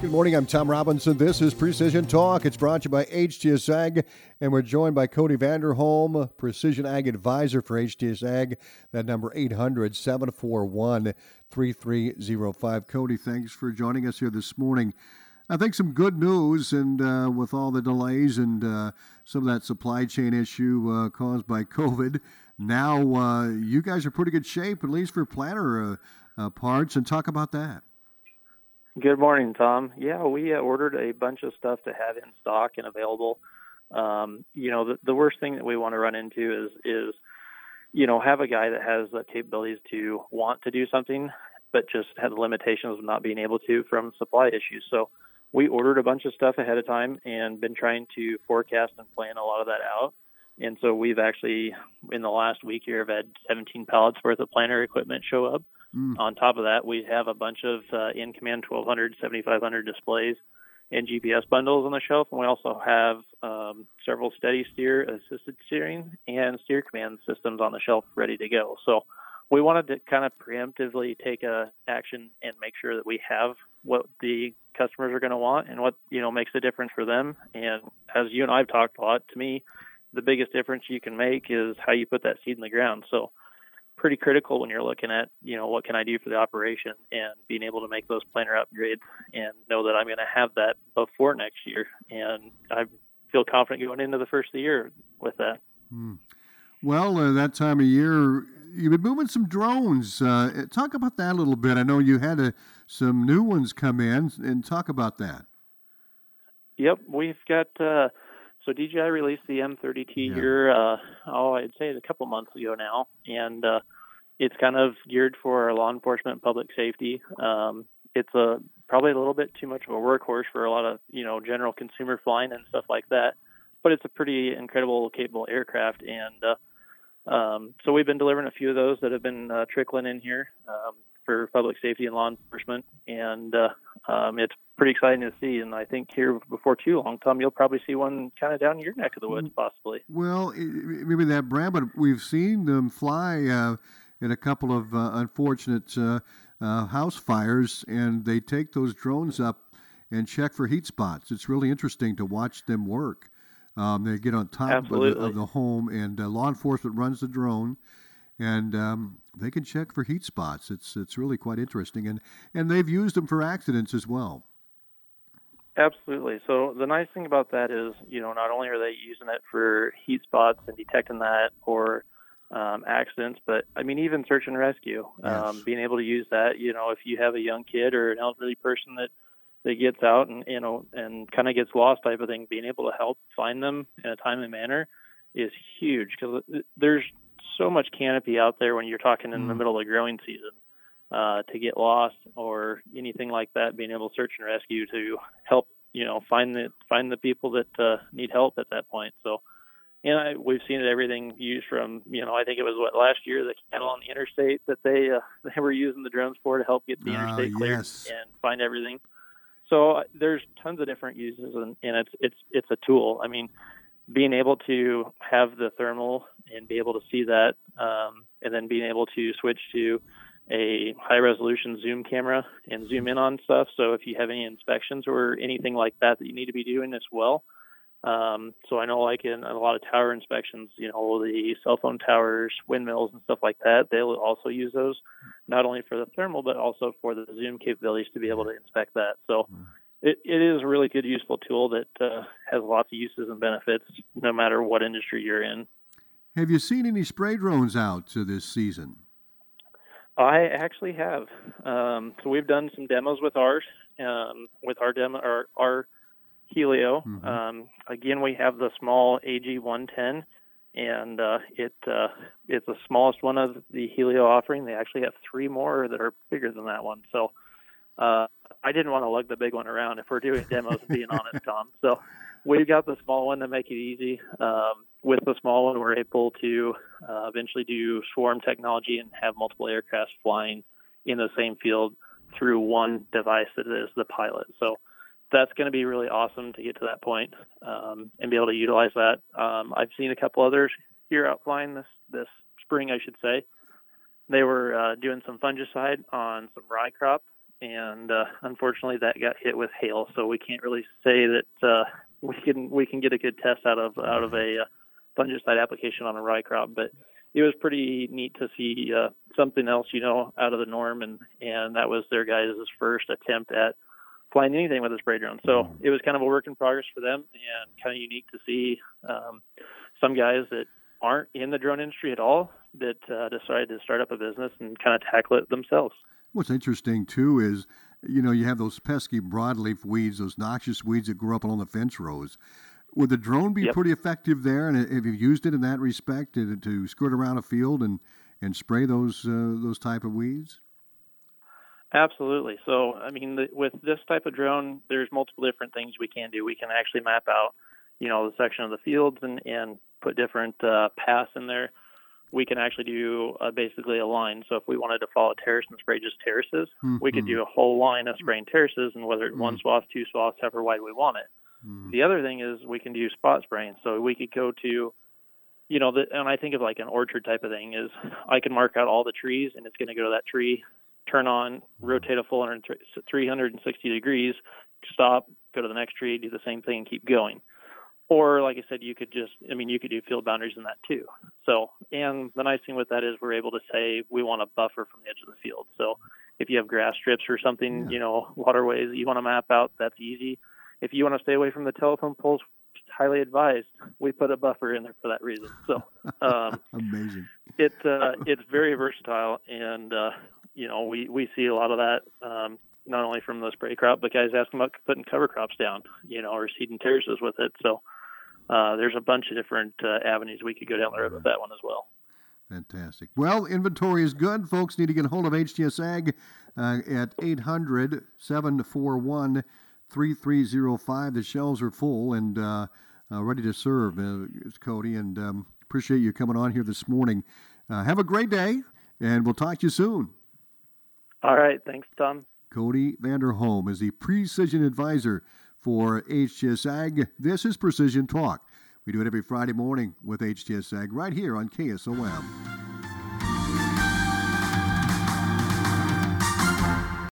Good morning. I'm Tom Robinson. This is Precision Talk. It's brought to you by HTS Ag, and we're joined by Cody Vanderholm, Precision Ag Advisor for HTS Ag. That number 800 741 3305. Cody, thanks for joining us here this morning. I think some good news, and uh, with all the delays and uh, some of that supply chain issue uh, caused by COVID, now uh, you guys are pretty good shape, at least for planter uh, uh, parts. And talk about that. Good morning, Tom. Yeah, we uh, ordered a bunch of stuff to have in stock and available. Um, you know, the, the worst thing that we want to run into is is you know have a guy that has the capabilities to want to do something, but just has limitations of not being able to from supply issues. So we ordered a bunch of stuff ahead of time and been trying to forecast and plan a lot of that out. And so we've actually, in the last week here, have had 17 pallets worth of planter equipment show up. Mm. On top of that, we have a bunch of uh, InCommand 1200, 7500 displays and GPS bundles on the shelf, and we also have um, several SteadySteer assisted steering and steer command systems on the shelf ready to go. So we wanted to kind of preemptively take a action and make sure that we have what the customers are going to want and what you know makes a difference for them. And as you and I've talked a lot, to me, the biggest difference you can make is how you put that seed in the ground. So pretty critical when you're looking at, you know, what can I do for the operation and being able to make those planter upgrades and know that I'm going to have that before next year. And I feel confident going into the first of the year with that. Hmm. Well, uh, that time of year, you've been moving some drones. Uh, talk about that a little bit. I know you had a, uh, some new ones come in, and talk about that. Yep, we've got. Uh, so DJI released the M30T yeah. here, uh, oh, I'd say a couple months ago now, and uh, it's kind of geared for law enforcement and public safety. Um, it's a probably a little bit too much of a workhorse for a lot of you know general consumer flying and stuff like that, but it's a pretty incredible, capable aircraft, and uh, um, so we've been delivering a few of those that have been uh, trickling in here. Um, for public safety and law enforcement, and uh, um, it's pretty exciting to see. And I think here before too long, Tom, you'll probably see one kind of down your neck of the woods, possibly. Well, maybe that brand, but we've seen them fly uh, in a couple of uh, unfortunate uh, uh, house fires, and they take those drones up and check for heat spots. It's really interesting to watch them work. Um, they get on top of the, of the, home, and uh, law enforcement runs the drone and um, they can check for heat spots. It's it's really quite interesting, and and they've used them for accidents as well. Absolutely. So the nice thing about that is, you know, not only are they using it for heat spots and detecting that or um, accidents, but I mean, even search and rescue, yes. um, being able to use that. You know, if you have a young kid or an elderly person that that gets out and you know and kind of gets lost type of thing, being able to help find them in a timely manner is huge because there's so much canopy out there when you're talking in mm. the middle of the growing season uh, to get lost or anything like that. Being able to search and rescue to help you know find the find the people that uh, need help at that point. So. And I, we've seen it everything used from, you know, I think it was what last year the cattle on the interstate that they uh, they were using the drones for to help get the ah, interstate cleared yes. and find everything. So uh, there's tons of different uses, and, and it's it's it's a tool. I mean, being able to have the thermal and be able to see that, um, and then being able to switch to a high resolution zoom camera and zoom in on stuff. So if you have any inspections or anything like that that you need to be doing as well. Um, so I know like in a lot of tower inspections, you know, the cell phone towers, windmills and stuff like that, they'll also use those not only for the thermal, but also for the zoom capabilities to be able to inspect that. So mm it, it is a really good, useful tool that uh, has lots of uses and benefits, no matter what industry you're in. Have you seen any spray drones out to this season? I actually have. Um, so we've done some demos with ours, um, with our demo, our, our Hylio. Mm-hmm. Um, again, we have the small AG110, and uh, it uh, it's the smallest one of the Hylio offering. They actually have three more that are bigger than that one. So uh, I didn't want to lug the big one around if we're doing demos, and being honest, Tom. So we've got the small one to make it easy. Um, with the small one, we're able to uh, eventually do swarm technology and have multiple aircraft flying in the same field through one device that is the pilot. So that's going to be really awesome to get to that point, um, and be able to utilize that. Um, I've seen a couple others here out flying this this spring, I should say. They were uh, doing some fungicide on some rye crop and uh, unfortunately that got hit with hail. So we can't really say that uh, we can we can get a good test out of out of a uh, fungicide application on a rye crop. But it was pretty neat to see uh, something else, you know, out of the norm, and and that was their guys' first attempt at flying anything with a spray drone. So mm. it was kind of a work in progress for them, and kind of unique to see um, some guys that aren't in the drone industry at all that uh, decided to start up a business and kind of tackle it themselves. What's interesting too is, you know, you have those pesky broadleaf weeds, those noxious weeds that grow up along the fence rows. Would the drone be yep. pretty effective there? And have you used it in that respect to, to skirt around a field and, and spray those uh, those type of weeds? Absolutely. So, I mean, the, with this type of drone, there's multiple different things we can do. We can actually map out, you know, the section of the fields and, and put different uh, paths in there. We can actually do uh, basically a line. So if we wanted to follow terrace and spray just terraces, mm-hmm. we could do a whole line of spraying terraces, and whether it's mm-hmm. one swath, two swaths, however wide we want it. Mm-hmm. The other thing is we can do spot spraying. So we could go to, you know, the, and I think of like an orchard type of thing is I can mark out all the trees, and it's going to go to that tree turn on, rotate a full 360 degrees, stop, go to the next tree, do the same thing, and keep going. Or, like I said, you could just, I mean, you could do field boundaries in that too. So, and the nice thing with that is we're able to say we want a buffer from the edge of the field. So, if you have grass strips or something, yeah. you know, waterways that you want to map out, that's easy. If you want to stay away from the telephone poles, highly advised. We put a buffer in there for that reason. So, um, amazing. It uh, it's very versatile, and uh, you know, we, we see a lot of that, um, not only from the spray crop, but guys asking about putting cover crops down, you know, or seeding terraces with it. So uh, there's a bunch of different uh, avenues we could go down the road with that one as well. Fantastic. Well, inventory is good. Folks need to get a hold of HTS Ag uh, at 800 741 3305. The shelves are full and uh, uh, ready to serve, uh, Cody. And um, appreciate you coming on here this morning. Uh, have a great day, and we'll talk to you soon. All right. Thanks, Tom. Cody Vanderholm is the precision advisor for HTS Ag. This is Precision Talk. We do it every Friday morning with HTS Ag right here on KSOM.